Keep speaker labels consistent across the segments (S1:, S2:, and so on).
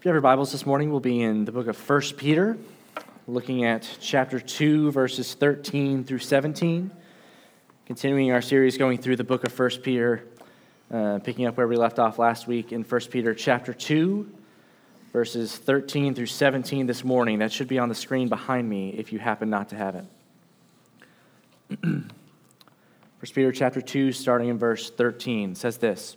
S1: If you have your Bibles this morning, we'll be in the book of 1 Peter, looking at chapter 2, verses 13 through 17. Continuing our series going through the book of 1 Peter, uh, picking up where we left off last week in 1 Peter chapter 2, verses 13 through 17 this morning. That should be on the screen behind me if you happen not to have it. 1 Peter chapter 2, starting in verse 13, says this.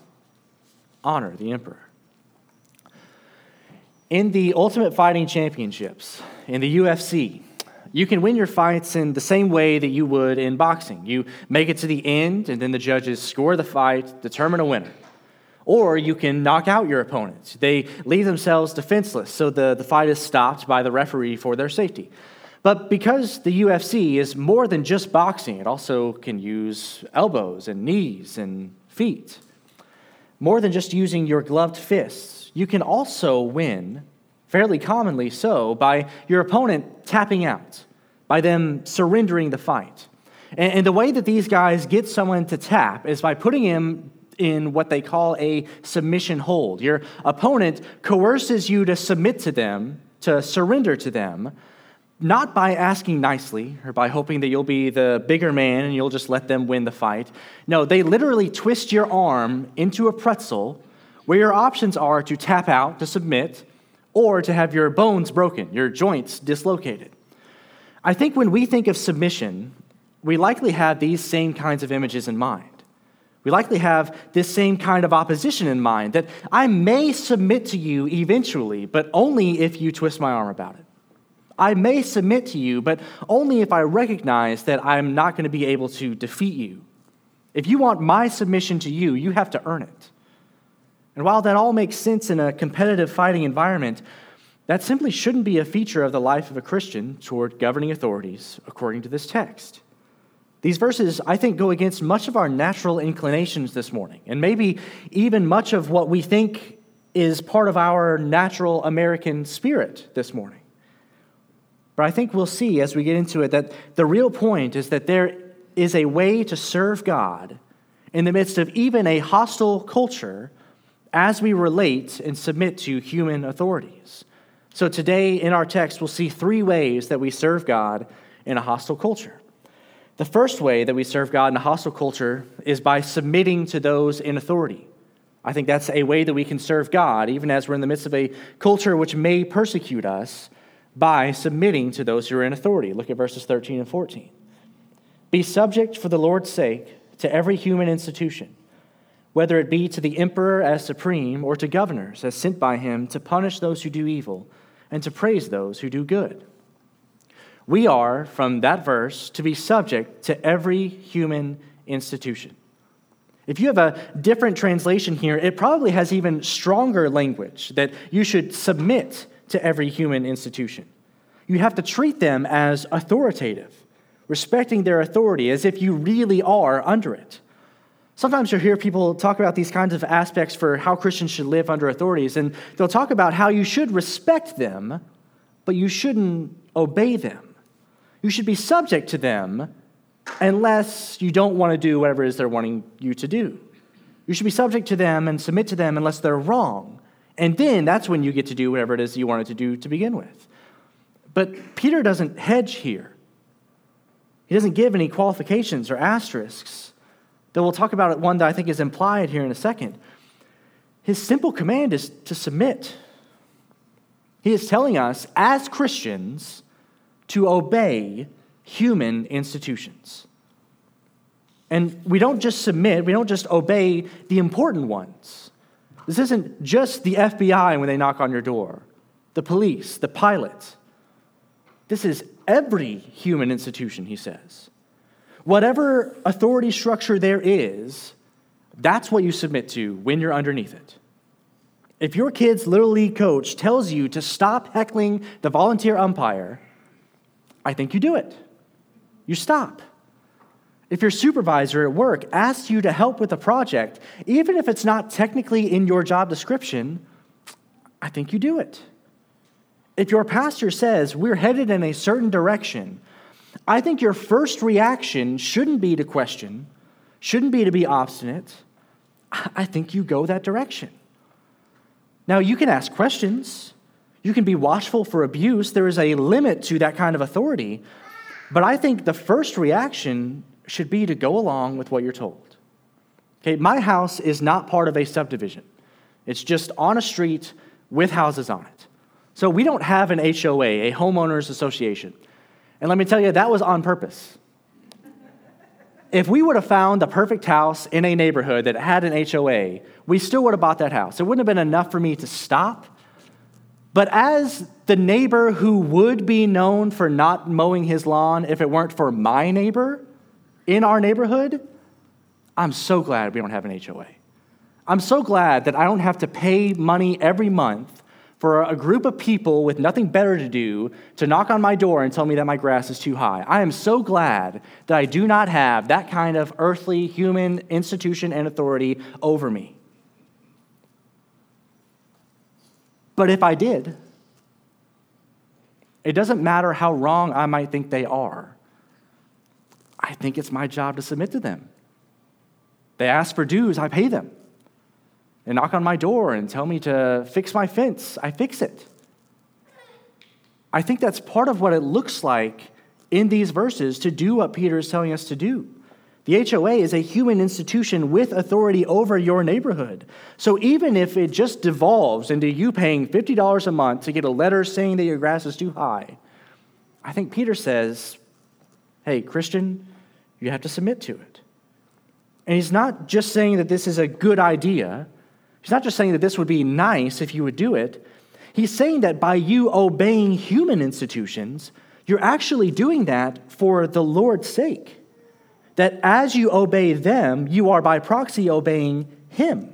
S1: honor the emperor. In the Ultimate Fighting Championships, in the UFC, you can win your fights in the same way that you would in boxing. You make it to the end, and then the judges score the fight, determine a winner. Or you can knock out your opponent. They leave themselves defenseless, so the, the fight is stopped by the referee for their safety. But because the UFC is more than just boxing, it also can use elbows and knees and feet more than just using your gloved fists, you can also win, fairly commonly so, by your opponent tapping out, by them surrendering the fight. And, the way that these guys get someone to tap is by putting him in what they call a submission hold. Your opponent coerces you to submit to them, to surrender to them, not by asking nicely or by hoping that you'll be the bigger man and you'll just let them win the fight. No, they literally twist your arm into a pretzel where your options are to tap out, to submit, or to have your bones broken, your joints dislocated. I think when we think of submission, we likely have these same kinds of images in mind. We likely have this same kind of opposition in mind that I may submit to you eventually, but only if you twist my arm about it. I may submit to you, but only if I recognize that I'm not going to be able to defeat you. If you want my submission to you, you have to earn it. And while that all makes sense in a competitive fighting environment, that simply shouldn't be a feature of the life of a Christian toward governing authorities, according to this text. These verses, I think, go against much of our natural inclinations this morning, and maybe even much of what we think is part of our natural American spirit this morning. But I think we'll see as we get into it that the real point is that there is a way to serve God in the midst of even a hostile culture as we relate and submit to human authorities. So today in our text, we'll see three ways that we serve God in a hostile culture. The first way that we serve God in a hostile culture is by submitting to those in authority. I think that's a way that we can serve God, even as we're in the midst of a culture which may persecute us by submitting to those who are in authority. Look at verses 13 and 14. Be subject for the Lord's sake to every human institution, whether it be to the emperor as supreme or to governors as sent by him to punish those who do evil and to praise those who do good. We are, from that verse, to be subject to every human institution. If you have a different translation here, it probably has even stronger language that you should submit to every human institution. You have to treat them as authoritative, respecting their authority as if you really are under it. Sometimes you'll hear people talk about these kinds of aspects for how Christians should live under authorities, and they'll talk about how you should respect them, but you shouldn't obey them. You should be subject to them unless you don't want to do whatever it is they're wanting you to do. You should be subject to them and submit to them unless they're wrong. And then that's when you get to do whatever it is you wanted to do to begin with. But Peter doesn't hedge here. He doesn't give any qualifications or asterisks. Though we'll talk about one that I think is implied here in a second. His simple command is to submit. He is telling us, as Christians, to obey human institutions. And we don't just submit, we don't just obey the important ones. This isn't just the FBI when they knock on your door, the police, the pilot. This is every human institution, he says. Whatever authority structure there is, that's what you submit to when you're underneath it. If your kid's little league coach tells you to stop heckling the volunteer umpire, I think you do it. You stop. If your supervisor at work asks you to help with a project, even if it's not technically in your job description, I think you do it. If your pastor says we're headed in a certain direction, I think your first reaction shouldn't be to question, shouldn't be to be obstinate. I think you go that direction. Now, you can ask questions. You can be watchful for abuse. There is a limit to that kind of authority. But I think the first reaction should be to go along with what you're told. Okay, my house is not part of a subdivision, it's just on a street with houses on it. So we don't have an HOA, a homeowners association. And let me tell you, that was on purpose. If we would have found the perfect house in a neighborhood that had an HOA, we still would have bought that house. It wouldn't have been enough for me to stop. But as the neighbor who would be known for not mowing his lawn if it weren't for my neighbor in our neighborhood, I'm so glad we don't have an HOA. I'm so glad that I don't have to pay money every month for a group of people with nothing better to do to knock on my door and tell me that my grass is too high. I am so glad that I do not have that kind of earthly human institution and authority over me. But if I did, it doesn't matter how wrong I might think they are. I think it's my job to submit to them. They ask for dues, I pay them They knock on my door and tell me to fix my fence, I fix it. I think that's part of what it looks like in these verses to do what Peter is telling us to do. The HOA is a human institution with authority over your neighborhood. So even if it just devolves into you paying $50 a month to get a letter saying that your grass is too high, I think Peter says, hey, Christian, you have to submit to it. And he's not just saying that this is a good idea, He's not just saying that this would be nice if you would do it. He's saying that by you obeying human institutions, you're actually doing that for the Lord's sake. That as you obey them, you are by proxy obeying Him.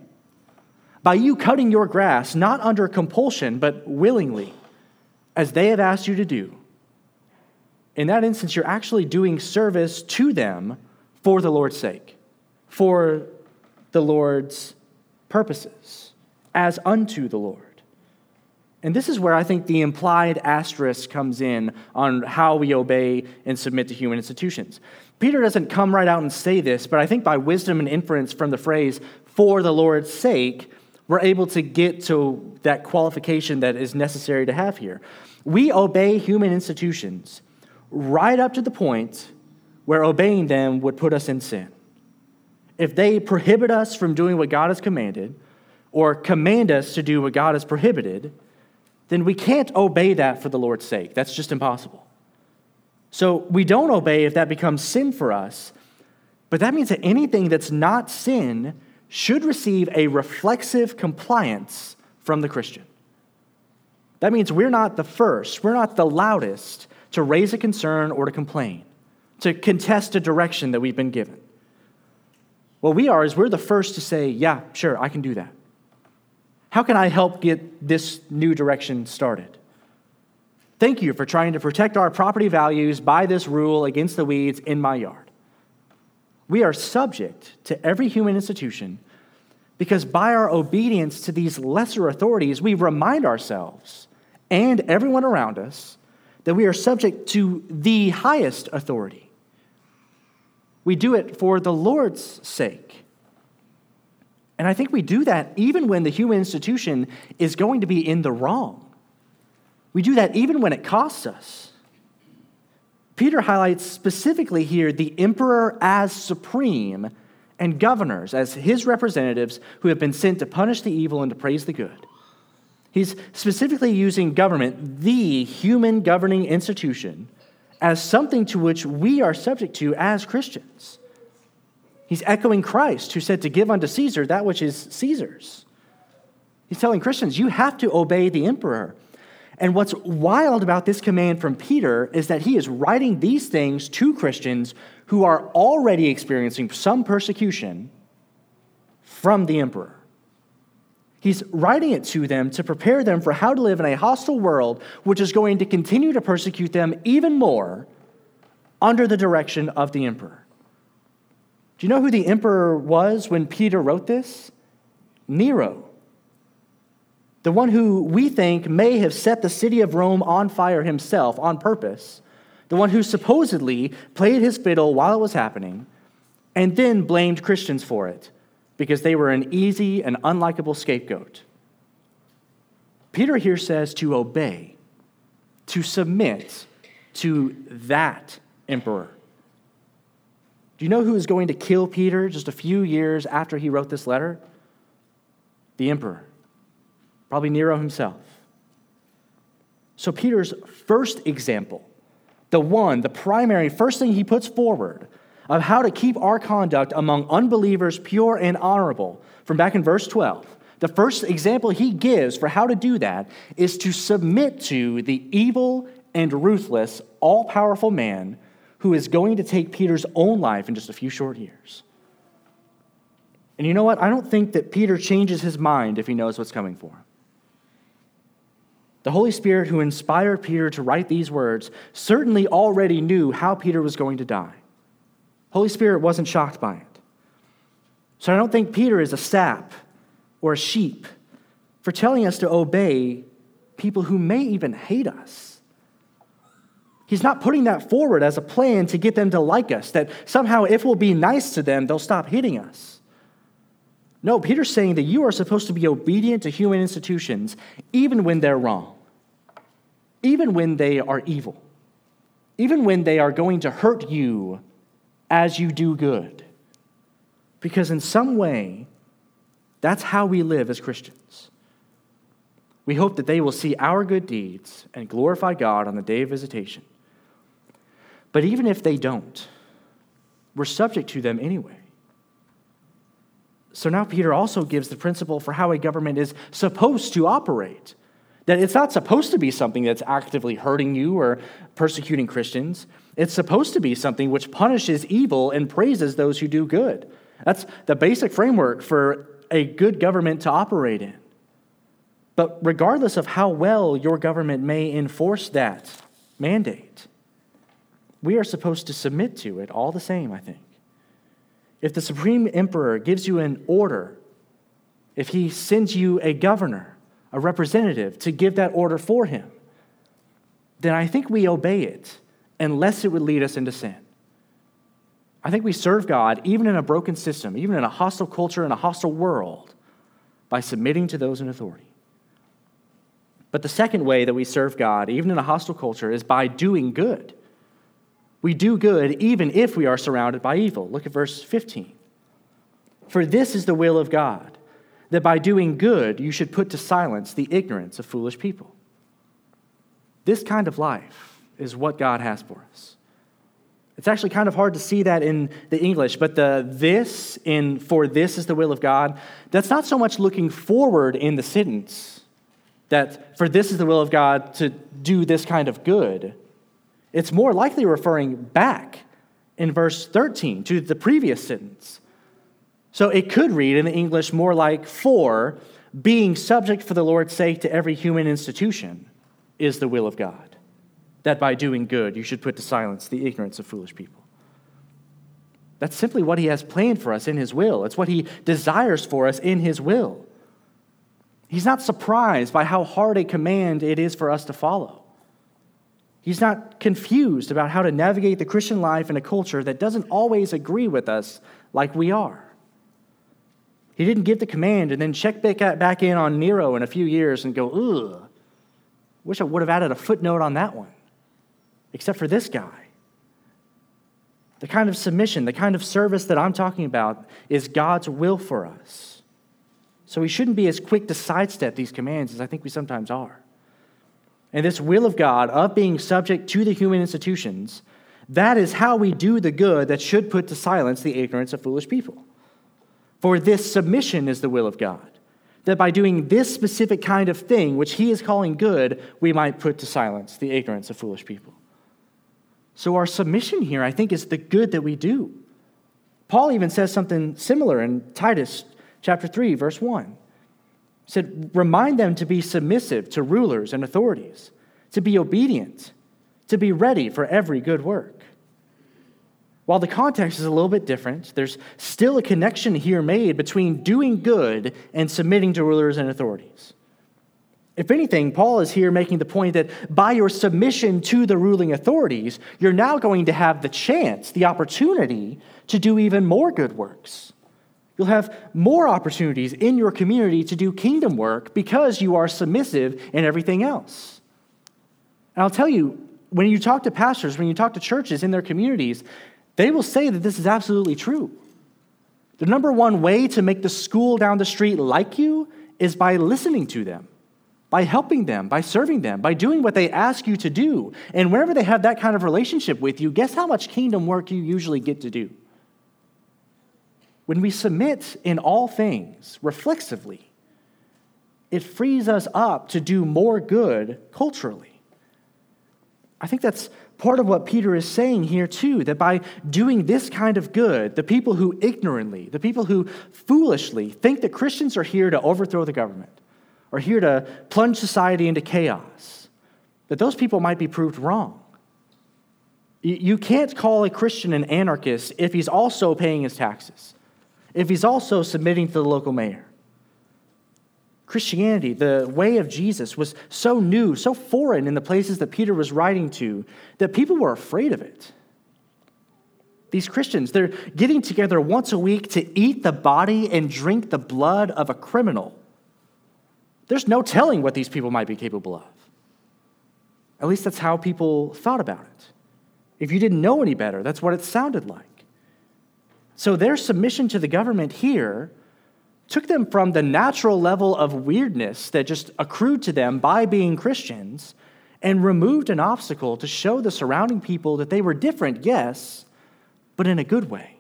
S1: By you cutting your grass, not under compulsion, but willingly, as they have asked you to do. In that instance, you're actually doing service to them for the Lord's sake, for the Lord's purposes as unto the Lord. And this is where I think the implied asterisk comes in on how we obey and submit to human institutions. Peter doesn't come right out and say this, but I think by wisdom and inference from the phrase, for the Lord's sake, we're able to get to that qualification that is necessary to have here. We obey human institutions right up to the point where obeying them would put us in sin if they prohibit us from doing what God has commanded or command us to do what God has prohibited, then we can't obey that for the Lord's sake. That's just impossible. So we don't obey if that becomes sin for us, but that means that anything that's not sin should receive a reflexive compliance from the Christian. That means we're not the first, we're not the loudest to raise a concern or to complain, to contest a direction that we've been given. What we are is we're the first to say, yeah, sure, I can do that. How can I help get this new direction started? Thank you for trying to protect our property values by this rule against the weeds in my yard. We are subject to every human institution because by our obedience to these lesser authorities, we remind ourselves and everyone around us that we are subject to the highest authority we do it for the Lord's sake. And I think we do that even when the human institution is going to be in the wrong. We do that even when it costs us. Peter highlights specifically here the emperor as supreme and governors as his representatives who have been sent to punish the evil and to praise the good. He's specifically using government, the human governing institution, as something to which we are subject to as Christians. He's echoing Christ, who said to give unto Caesar that which is Caesar's. He's telling Christians, you have to obey the emperor. And what's wild about this command from Peter is that he is writing these things to Christians who are already experiencing some persecution from the emperor. He's writing it to them to prepare them for how to live in a hostile world, which is going to continue to persecute them even more under the direction of the emperor. Do you know who the emperor was when Peter wrote this? Nero. The one who we think may have set the city of Rome on fire himself on purpose. The one who supposedly played his fiddle while it was happening and then blamed Christians for it because they were an easy and unlikable scapegoat. Peter here says to obey, to submit to that emperor. Do you know who is going to kill Peter just a few years after he wrote this letter? The emperor, probably Nero himself. So, Peter's first example, the one, the primary first thing he puts forward of how to keep our conduct among unbelievers pure and honorable, from back in verse 12, the first example he gives for how to do that is to submit to the evil and ruthless, all powerful man who is going to take Peter's own life in just a few short years. And you know what? I don't think that Peter changes his mind if he knows what's coming for him. The Holy Spirit, who inspired Peter to write these words, certainly already knew how Peter was going to die. Holy Spirit wasn't shocked by it. So I don't think Peter is a sap or a sheep for telling us to obey people who may even hate us. He's not putting that forward as a plan to get them to like us, that somehow if we'll be nice to them, they'll stop hitting us. No, Peter's saying that you are supposed to be obedient to human institutions even when they're wrong, even when they are evil, even when they are going to hurt you as you do good. Because in some way, that's how we live as Christians. We hope that they will see our good deeds and glorify God on the day of visitation. But even if they don't, we're subject to them anyway. So now Peter also gives the principle for how a government is supposed to operate. That it's not supposed to be something that's actively hurting you or persecuting Christians. It's supposed to be something which punishes evil and praises those who do good. That's the basic framework for a good government to operate in. But regardless of how well your government may enforce that mandate, we are supposed to submit to it all the same, I think. If the supreme emperor gives you an order, if he sends you a governor, a representative to give that order for him, then I think we obey it unless it would lead us into sin. I think we serve God even in a broken system, even in a hostile culture, in a hostile world, by submitting to those in authority. But the second way that we serve God, even in a hostile culture, is by doing good. We do good even if we are surrounded by evil. Look at verse 15. For this is the will of God, that by doing good you should put to silence the ignorance of foolish people. This kind of life is what God has for us. It's actually kind of hard to see that in the English, but the this in for this is the will of God, that's not so much looking forward in the sentence that for this is the will of God to do this kind of good it's more likely referring back in verse 13 to the previous sentence. So it could read in the English more like, For being subject for the Lord's sake to every human institution is the will of God, that by doing good you should put to silence the ignorance of foolish people. That's simply what he has planned for us in his will. It's what he desires for us in his will. He's not surprised by how hard a command it is for us to follow. He's not confused about how to navigate the Christian life in a culture that doesn't always agree with us like we are. He didn't give the command and then check back in on Nero in a few years and go, ugh, wish I would have added a footnote on that one, except for this guy. The kind of submission, the kind of service that I'm talking about is God's will for us. So we shouldn't be as quick to sidestep these commands as I think we sometimes are and this will of God of being subject to the human institutions, that is how we do the good that should put to silence the ignorance of foolish people. For this submission is the will of God, that by doing this specific kind of thing, which he is calling good, we might put to silence the ignorance of foolish people. So, our submission here, I think, is the good that we do. Paul even says something similar in Titus chapter 3, verse 1. He said, remind them to be submissive to rulers and authorities, to be obedient, to be ready for every good work. While the context is a little bit different, there's still a connection here made between doing good and submitting to rulers and authorities. If anything, Paul is here making the point that by your submission to the ruling authorities, you're now going to have the chance, the opportunity to do even more good works. You'll have more opportunities in your community to do kingdom work because you are submissive in everything else. And I'll tell you, when you talk to pastors, when you talk to churches in their communities, they will say that this is absolutely true. The number one way to make the school down the street like you is by listening to them, by helping them, by serving them, by doing what they ask you to do. And whenever they have that kind of relationship with you, guess how much kingdom work you usually get to do? When we submit in all things reflexively, it frees us up to do more good culturally. I think that's part of what Peter is saying here, too, that by doing this kind of good, the people who ignorantly, the people who foolishly think that Christians are here to overthrow the government or here to plunge society into chaos, that those people might be proved wrong. You can't call a Christian an anarchist if he's also paying his taxes, if he's also submitting to the local mayor Christianity, the way of Jesus, was so new, so foreign in the places that Peter was writing to, that people were afraid of it. These Christians, they're getting together once a week to eat the body and drink the blood of a criminal. There's no telling what these people might be capable of. At least that's how people thought about it. If you didn't know any better, that's what it sounded like. So their submission to the government here took them from the natural level of weirdness that just accrued to them by being Christians and removed an obstacle to show the surrounding people that they were different, yes, but in a good way.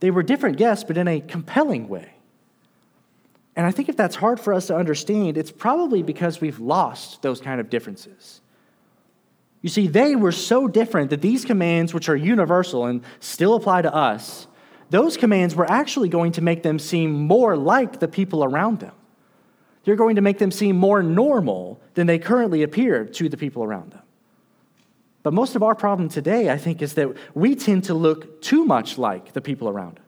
S1: They were different, yes, but in a compelling way. And I think if that's hard for us to understand, it's probably because we've lost those kind of differences. You see, they were so different that these commands, which are universal and still apply to us, those commands were actually going to make them seem more like the people around them. They're going to make them seem more normal than they currently appear to the people around them. But most of our problem today, I think, is that we tend to look too much like the people around us.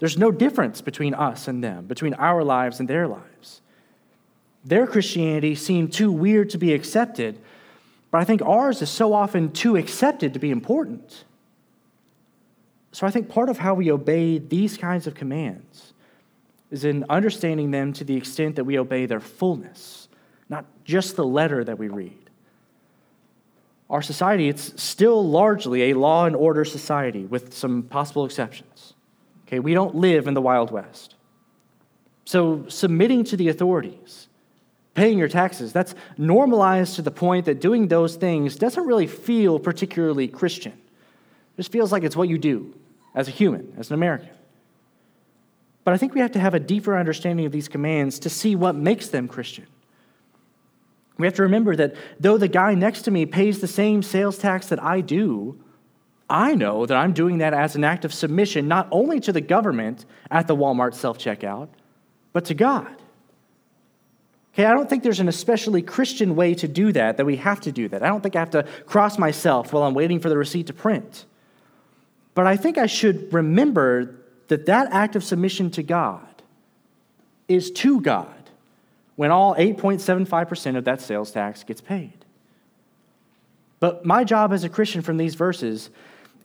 S1: There's no difference between us and them, between our lives and their lives. Their Christianity seemed too weird to be accepted, but I think ours is so often too accepted to be important. So I think part of how we obey these kinds of commands is in understanding them to the extent that we obey their fullness, not just the letter that we read. Our society, it's still largely a law and order society with some possible exceptions. Okay, we don't live in the Wild West. So submitting to the authorities, paying your taxes, that's normalized to the point that doing those things doesn't really feel particularly Christian. It just feels like it's what you do as a human, as an American. But I think we have to have a deeper understanding of these commands to see what makes them Christian. We have to remember that though the guy next to me pays the same sales tax that I do, I know that I'm doing that as an act of submission, not only to the government at the Walmart self checkout, but to God. Okay, I don't think there's an especially Christian way to do that, that we have to do that. I don't think I have to cross myself while I'm waiting for the receipt to print. But I think I should remember that that act of submission to God is to God when all 8.75% of that sales tax gets paid. But my job as a Christian from these verses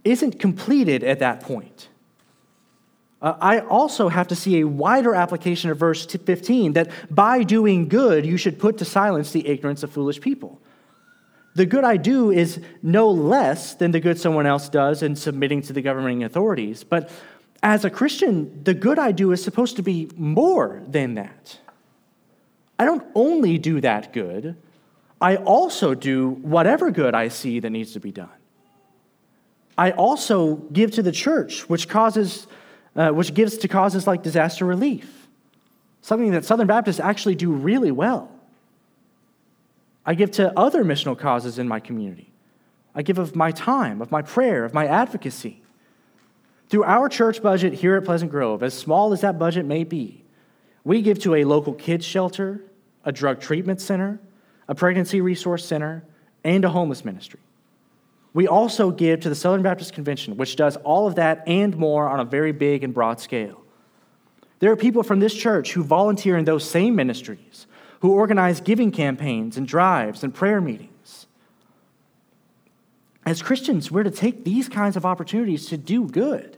S1: isn't completed at that point. Uh, I also have to see a wider application of verse 15 that by doing good, you should put to silence the ignorance of foolish people. The good I do is no less than the good someone else does in submitting to the governing authorities. But as a Christian, the good I do is supposed to be more than that. I don't only do that good, I also do whatever good I see that needs to be done. I also give to the church, which causes, uh, which gives to causes like disaster relief, something that Southern Baptists actually do really well. I give to other missional causes in my community. I give of my time, of my prayer, of my advocacy. Through our church budget here at Pleasant Grove, as small as that budget may be, We give to a local kids shelter, a drug treatment center, a pregnancy resource center, and a homeless ministry. We also give to the Southern Baptist Convention, which does all of that and more on a very big and broad scale. There are people from this church who volunteer in those same ministries, who organize giving campaigns and drives and prayer meetings. As Christians, we're to take these kinds of opportunities to do good.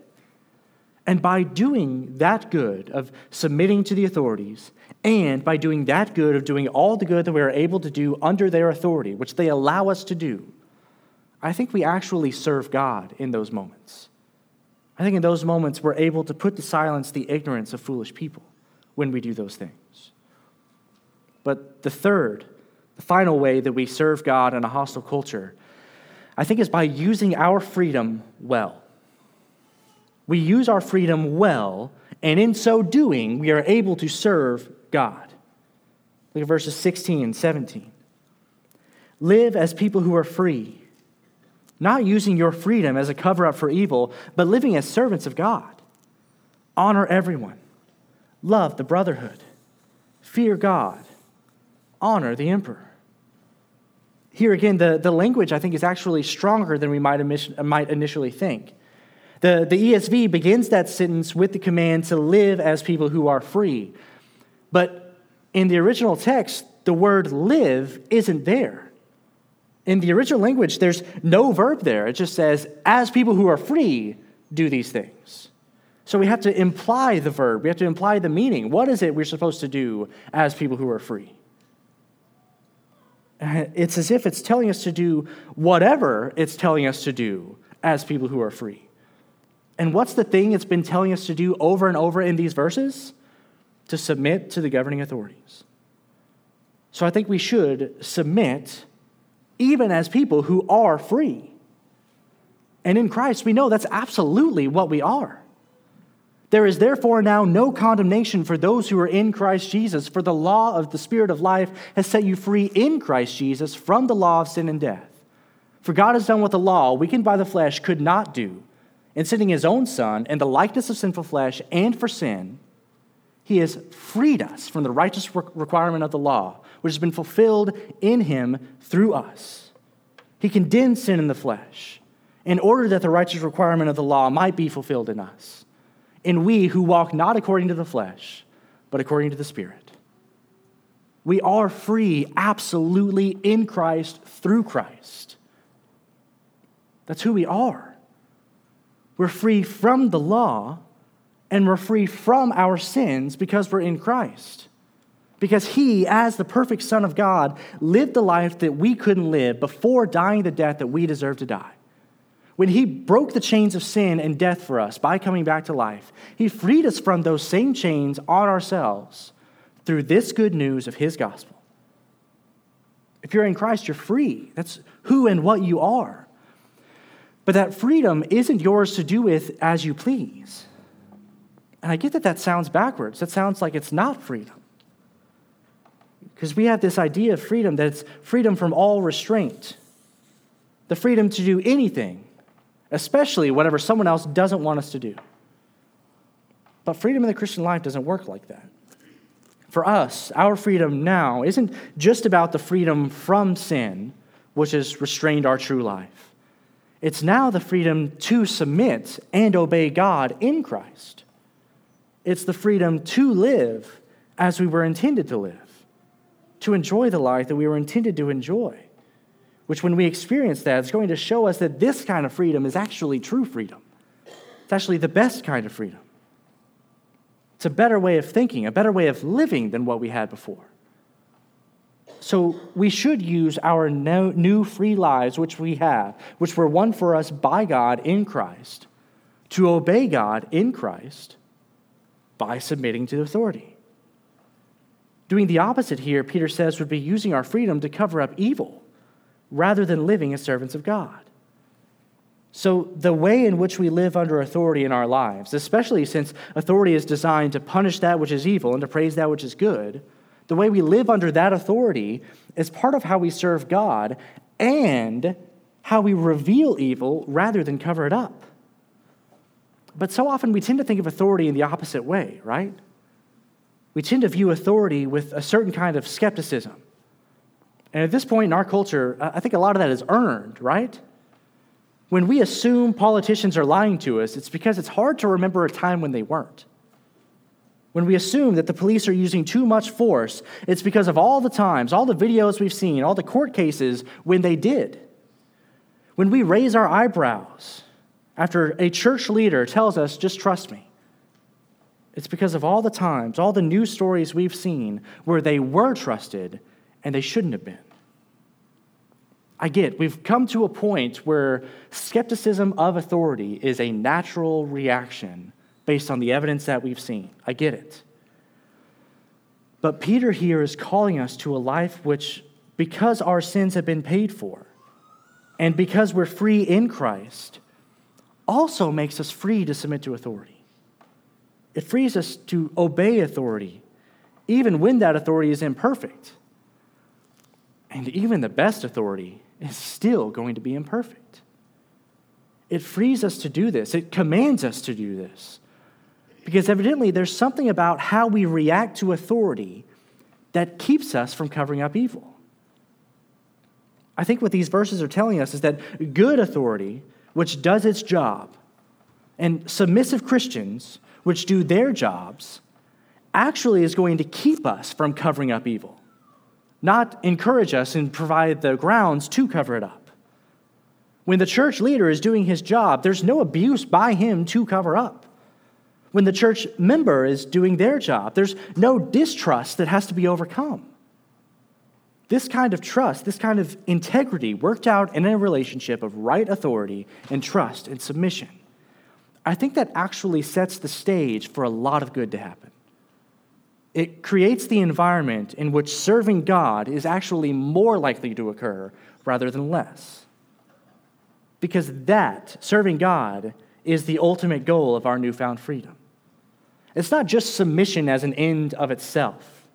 S1: And by doing that good of submitting to the authorities, and by doing that good of doing all the good that we are able to do under their authority, which they allow us to do, I think we actually serve God in those moments. I think in those moments we're able to put to silence the ignorance of foolish people when we do those things. But the third, the final way that we serve God in a hostile culture, I think is by using our freedom well. We use our freedom well, and in so doing, we are able to serve God. Look at verses 16 and 17. Live as people who are free, not using your freedom as a cover up for evil, but living as servants of God. Honor everyone, love the brotherhood, fear God, honor the emperor. Here again, the, the language I think is actually stronger than we might, might initially think. The, the ESV begins that sentence with the command to live as people who are free. But in the original text, the word live isn't there. In the original language, there's no verb there. It just says, as people who are free, do these things. So we have to imply the verb, we have to imply the meaning. What is it we're supposed to do as people who are free? Uh, it's as if it's telling us to do whatever it's telling us to do as people who are free. And what's the thing it's been telling us to do over and over in these verses? To submit to the governing authorities. So I think we should submit even as people who are free. And in Christ, we know that's absolutely what we are. There is therefore now no condemnation for those who are in Christ Jesus, for the law of the Spirit of life has set you free in Christ Jesus from the law of sin and death. For God has done what the law, weakened by the flesh, could not do in sending his own Son in the likeness of sinful flesh and for sin, he has freed us from the righteous requirement of the law, which has been fulfilled in him through us. He condemned sin in the flesh in order that the righteous requirement of the law might be fulfilled in us. And we who walk not according to the flesh, but according to the Spirit. We are free absolutely in Christ through Christ. That's who we are. We're free from the law and we're free from our sins because we're in Christ. Because he, as the perfect Son of God, lived the life that we couldn't live before dying the death that we deserve to die. When he broke the chains of sin and death for us by coming back to life, he freed us from those same chains on ourselves through this good news of his gospel. If you're in Christ, you're free. That's who and what you are. But that freedom isn't yours to do with as you please. And I get that that sounds backwards. That sounds like it's not freedom. Because we have this idea of freedom that it's freedom from all restraint, the freedom to do anything, especially whatever someone else doesn't want us to do. But freedom in the Christian life doesn't work like that. For us, our freedom now isn't just about the freedom from sin, which has restrained our true life. It's now the freedom to submit and obey God in Christ. It's the freedom to live as we were intended to live, to enjoy the life that we were intended to enjoy. Which, when we experience that, is going to show us that this kind of freedom is actually true freedom. It's actually the best kind of freedom. It's a better way of thinking, a better way of living than what we had before. So we should use our new free lives, which we have, which were won for us by God in Christ, to obey God in Christ by submitting to authority. Doing the opposite here, Peter says, would be using our freedom to cover up evil rather than living as servants of God. So, the way in which we live under authority in our lives, especially since authority is designed to punish that which is evil and to praise that which is good, the way we live under that authority is part of how we serve God and how we reveal evil rather than cover it up. But so often we tend to think of authority in the opposite way, right? We tend to view authority with a certain kind of skepticism. And at this point in our culture, I think a lot of that is earned, right? When we assume politicians are lying to us, it's because it's hard to remember a time when they weren't. When we assume that the police are using too much force, it's because of all the times, all the videos we've seen, all the court cases when they did. When we raise our eyebrows after a church leader tells us, just trust me, it's because of all the times, all the news stories we've seen where they were trusted and they shouldn't have been. I get, we've come to a point where skepticism of authority is a natural reaction based on the evidence that we've seen. I get it. But Peter here is calling us to a life which, because our sins have been paid for, and because we're free in Christ, also makes us free to submit to authority. It frees us to obey authority, even when that authority is imperfect. And even the best authority is still going to be imperfect. It frees us to do this, it commands us to do this. Because evidently, there's something about how we react to authority that keeps us from covering up evil. I think what these verses are telling us is that good authority, which does its job, and submissive Christians, which do their jobs, actually is going to keep us from covering up evil not encourage us and provide the grounds to cover it up. When the church leader is doing his job, there's no abuse by him to cover up. When the church member is doing their job, there's no distrust that has to be overcome. This kind of trust, this kind of integrity worked out in a relationship of right authority and trust and submission, I think that actually sets the stage for a lot of good to happen it creates the environment in which serving God is actually more likely to occur rather than less. Because that, serving God, is the ultimate goal of our newfound freedom. It's not just submission as an end of itself,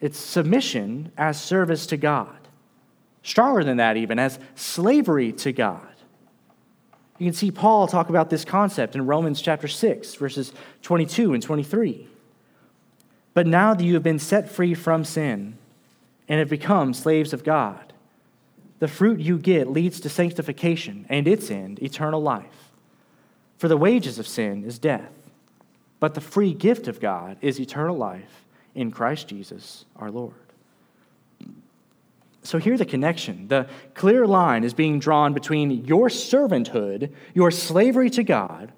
S1: it's submission as service to God. Stronger than that, even, as slavery to God. You can see Paul talk about this concept in Romans chapter 6, verses 22 and 23. But now that you have been set free from sin and have become slaves of God, the fruit you get leads to sanctification and its end, eternal life. For the wages of sin is death, but the free gift of God is eternal life in Christ Jesus our Lord. So, here the connection. The clear line is being drawn between your servanthood, your slavery to God,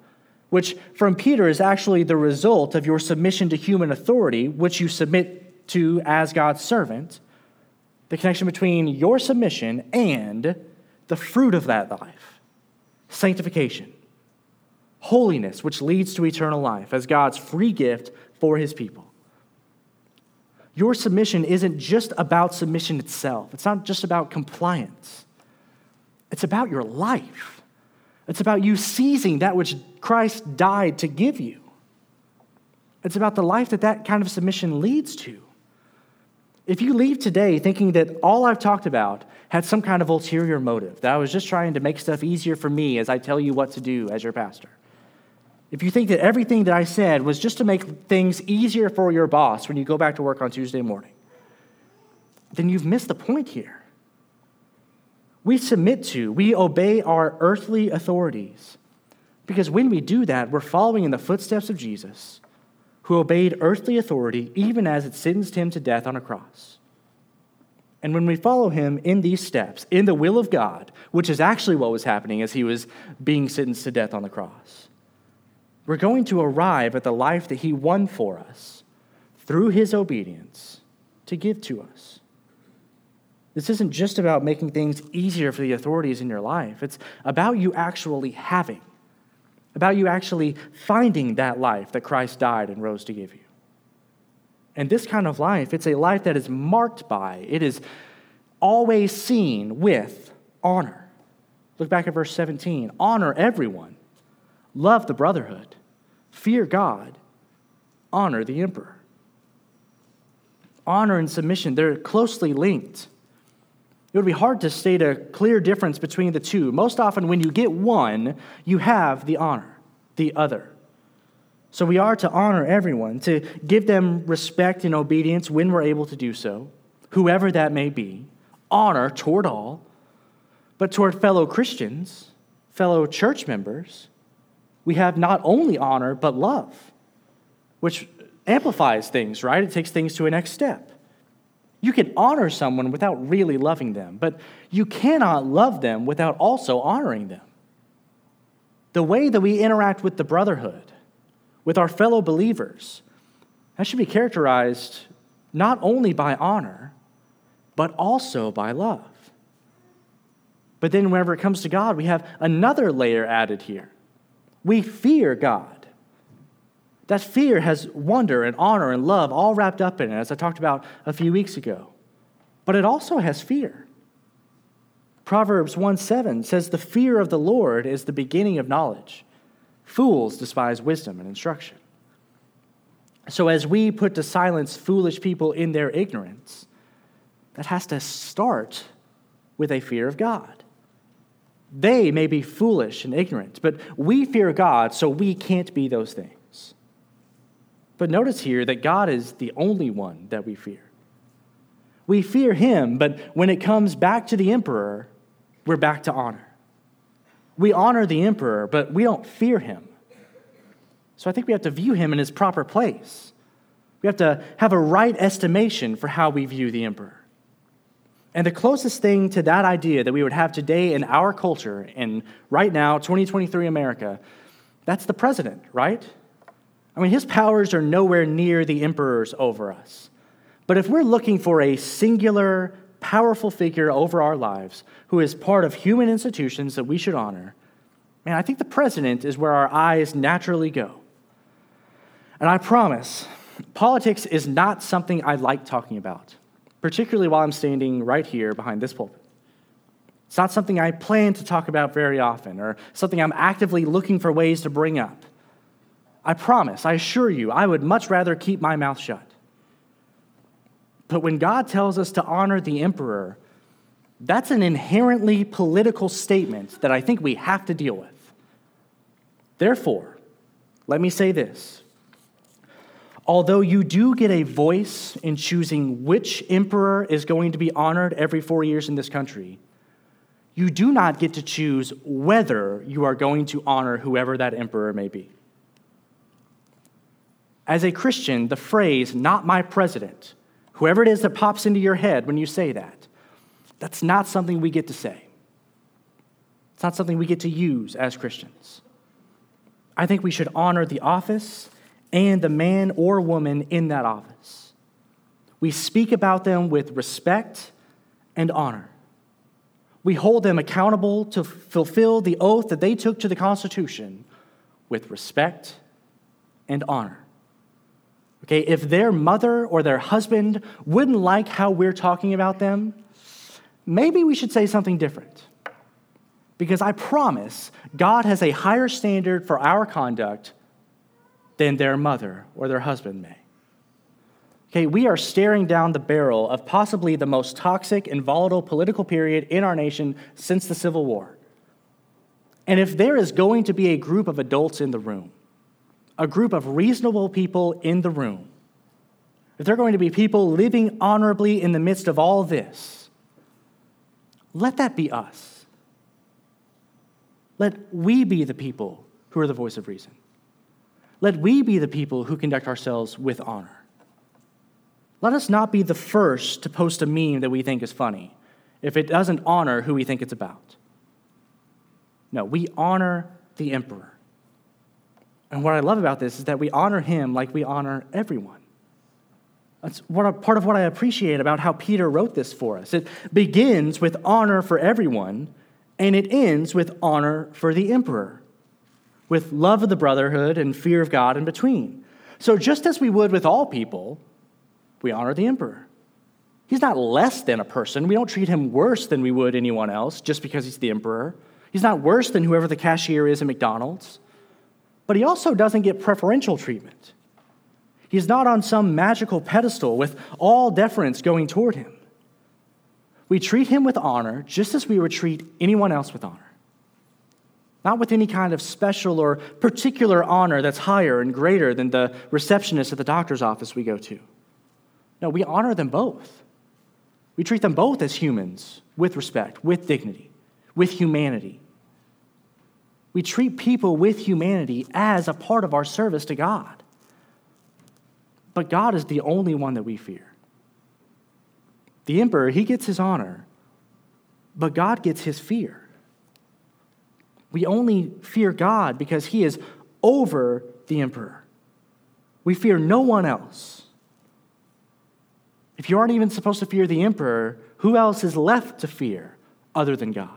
S1: which from Peter is actually the result of your submission to human authority, which you submit to as God's servant, the connection between your submission and the fruit of that life sanctification, holiness, which leads to eternal life as God's free gift for his people. Your submission isn't just about submission itself, it's not just about compliance, it's about your life. It's about you seizing that which Christ died to give you. It's about the life that that kind of submission leads to. If you leave today thinking that all I've talked about had some kind of ulterior motive, that I was just trying to make stuff easier for me as I tell you what to do as your pastor, if you think that everything that I said was just to make things easier for your boss when you go back to work on Tuesday morning, then you've missed the point here we submit to, we obey our earthly authorities. Because when we do that, we're following in the footsteps of Jesus, who obeyed earthly authority even as it sentenced him to death on a cross. And when we follow him in these steps, in the will of God, which is actually what was happening as he was being sentenced to death on the cross, we're going to arrive at the life that he won for us through his obedience to give to us. This isn't just about making things easier for the authorities in your life. It's about you actually having, about you actually finding that life that Christ died and rose to give you. And this kind of life, it's a life that is marked by, it is always seen with honor. Look back at verse 17. Honor everyone, love the brotherhood, fear God, honor the emperor. Honor and submission, they're closely linked. It would be hard to state a clear difference between the two. Most often, when you get one, you have the honor, the other. So we are to honor everyone, to give them respect and obedience when we're able to do so, whoever that may be, honor toward all, but toward fellow Christians, fellow church members, we have not only honor, but love, which amplifies things, right? It takes things to a next step. You can honor someone without really loving them, but you cannot love them without also honoring them. The way that we interact with the brotherhood, with our fellow believers, that should be characterized not only by honor, but also by love. But then, whenever it comes to God, we have another layer added here. We fear God. That fear has wonder and honor and love all wrapped up in it, as I talked about a few weeks ago. But it also has fear. Proverbs 1 7 says, The fear of the Lord is the beginning of knowledge. Fools despise wisdom and instruction. So, as we put to silence foolish people in their ignorance, that has to start with a fear of God. They may be foolish and ignorant, but we fear God, so we can't be those things. But notice here that God is the only one that we fear. We fear him, but when it comes back to the emperor, we're back to honor. We honor the emperor, but we don't fear him. So I think we have to view him in his proper place. We have to have a right estimation for how we view the emperor. And the closest thing to that idea that we would have today in our culture, in right now, 2023 America, that's the president, right? I mean, his powers are nowhere near the emperor's over us. But if we're looking for a singular, powerful figure over our lives who is part of human institutions that we should honor, man, I think the president is where our eyes naturally go. And I promise, politics is not something I like talking about, particularly while I'm standing right here behind this pulpit. It's not something I plan to talk about very often or something I'm actively looking for ways to bring up. I promise, I assure you, I would much rather keep my mouth shut. But when God tells us to honor the emperor, that's an inherently political statement that I think we have to deal with. Therefore, let me say this. Although you do get a voice in choosing which emperor is going to be honored every four years in this country, you do not get to choose whether you are going to honor whoever that emperor may be. As a Christian, the phrase, not my president, whoever it is that pops into your head when you say that, that's not something we get to say. It's not something we get to use as Christians. I think we should honor the office and the man or woman in that office. We speak about them with respect and honor. We hold them accountable to fulfill the oath that they took to the Constitution with respect and honor. Okay, if their mother or their husband wouldn't like how we're talking about them, maybe we should say something different. Because I promise God has a higher standard for our conduct than their mother or their husband may. Okay, we are staring down the barrel of possibly the most toxic and volatile political period in our nation since the Civil War. And if there is going to be a group of adults in the room a group of reasonable people in the room, if there are going to be people living honorably in the midst of all this, let that be us. Let we be the people who are the voice of reason. Let we be the people who conduct ourselves with honor. Let us not be the first to post a meme that we think is funny if it doesn't honor who we think it's about. No, we honor the emperor. And what I love about this is that we honor him like we honor everyone. That's what, part of what I appreciate about how Peter wrote this for us. It begins with honor for everyone, and it ends with honor for the emperor, with love of the brotherhood and fear of God in between. So, just as we would with all people, we honor the emperor. He's not less than a person. We don't treat him worse than we would anyone else just because he's the emperor. He's not worse than whoever the cashier is at McDonald's but he also doesn't get preferential treatment. He's not on some magical pedestal with all deference going toward him. We treat him with honor just as we would treat anyone else with honor. Not with any kind of special or particular honor that's higher and greater than the receptionist at the doctor's office we go to. No, we honor them both. We treat them both as humans with respect, with dignity, with humanity. We treat people with humanity as a part of our service to God. But God is the only one that we fear. The emperor, he gets his honor, but God gets his fear. We only fear God because he is over the emperor. We fear no one else. If you aren't even supposed to fear the emperor, who else is left to fear other than God?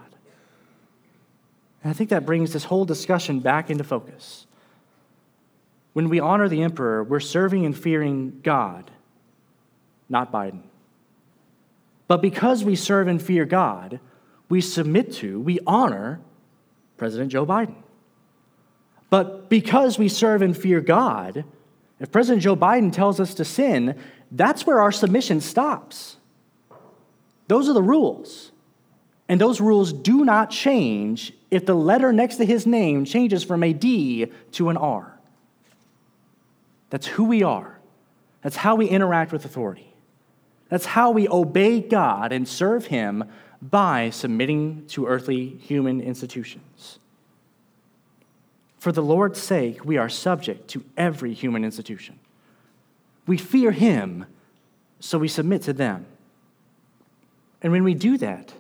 S1: And I think that brings this whole discussion back into focus. When we honor the emperor, we're serving and fearing God, not Biden. But because we serve and fear God, we submit to, we honor President Joe Biden. But because we serve and fear God, if President Joe Biden tells us to sin, that's where our submission stops. Those are the rules. And those rules do not change if the letter next to his name changes from a D to an R. That's who we are. That's how we interact with authority. That's how we obey God and serve Him by submitting to earthly human institutions. For the Lord's sake, we are subject to every human institution. We fear Him, so we submit to them. And when we do that,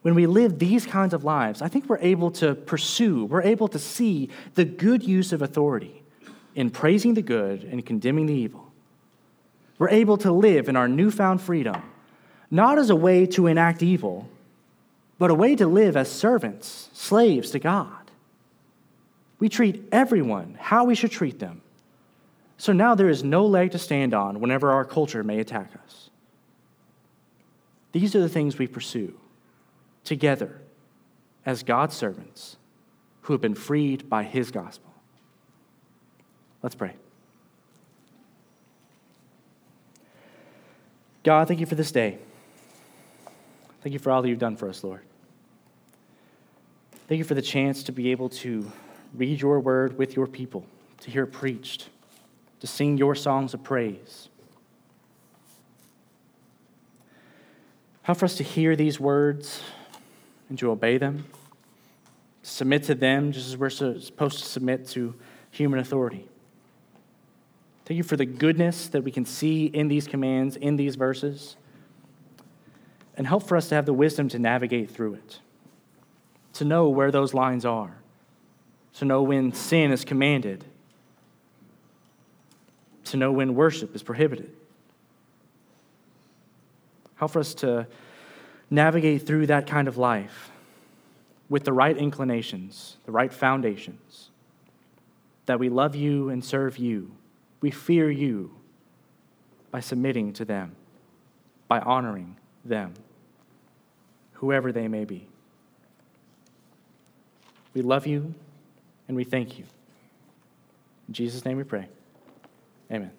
S1: when we live these kinds of lives, I think we're able to pursue, we're able to see the good use of authority in praising the good and condemning the evil. We're able to live in our newfound freedom not as a way to enact evil, but a way to live as servants, slaves to God. We treat everyone how we should treat them. So now there is no leg to stand on whenever our culture may attack us. These are the things we pursue together as God's servants who have been freed by his gospel. Let's pray. God, thank you for this day. Thank you for all that you've done for us, Lord. Thank you for the chance to be able to read your word with your people, to hear it preached, to sing your songs of praise. Help for us to hear these words and to obey them, submit to them just as we're supposed to submit to human authority. Thank you for the goodness that we can see in these commands, in these verses and help for us to have the wisdom to navigate through it, to know where those lines are, to know when sin is commanded, to know when worship is prohibited. Help for us to navigate through that kind of life with the right inclinations, the right foundations, that we love you and serve you. We fear you by submitting to them, by honoring them, whoever they may be. We love you and we thank you. In Jesus' name we pray. Amen.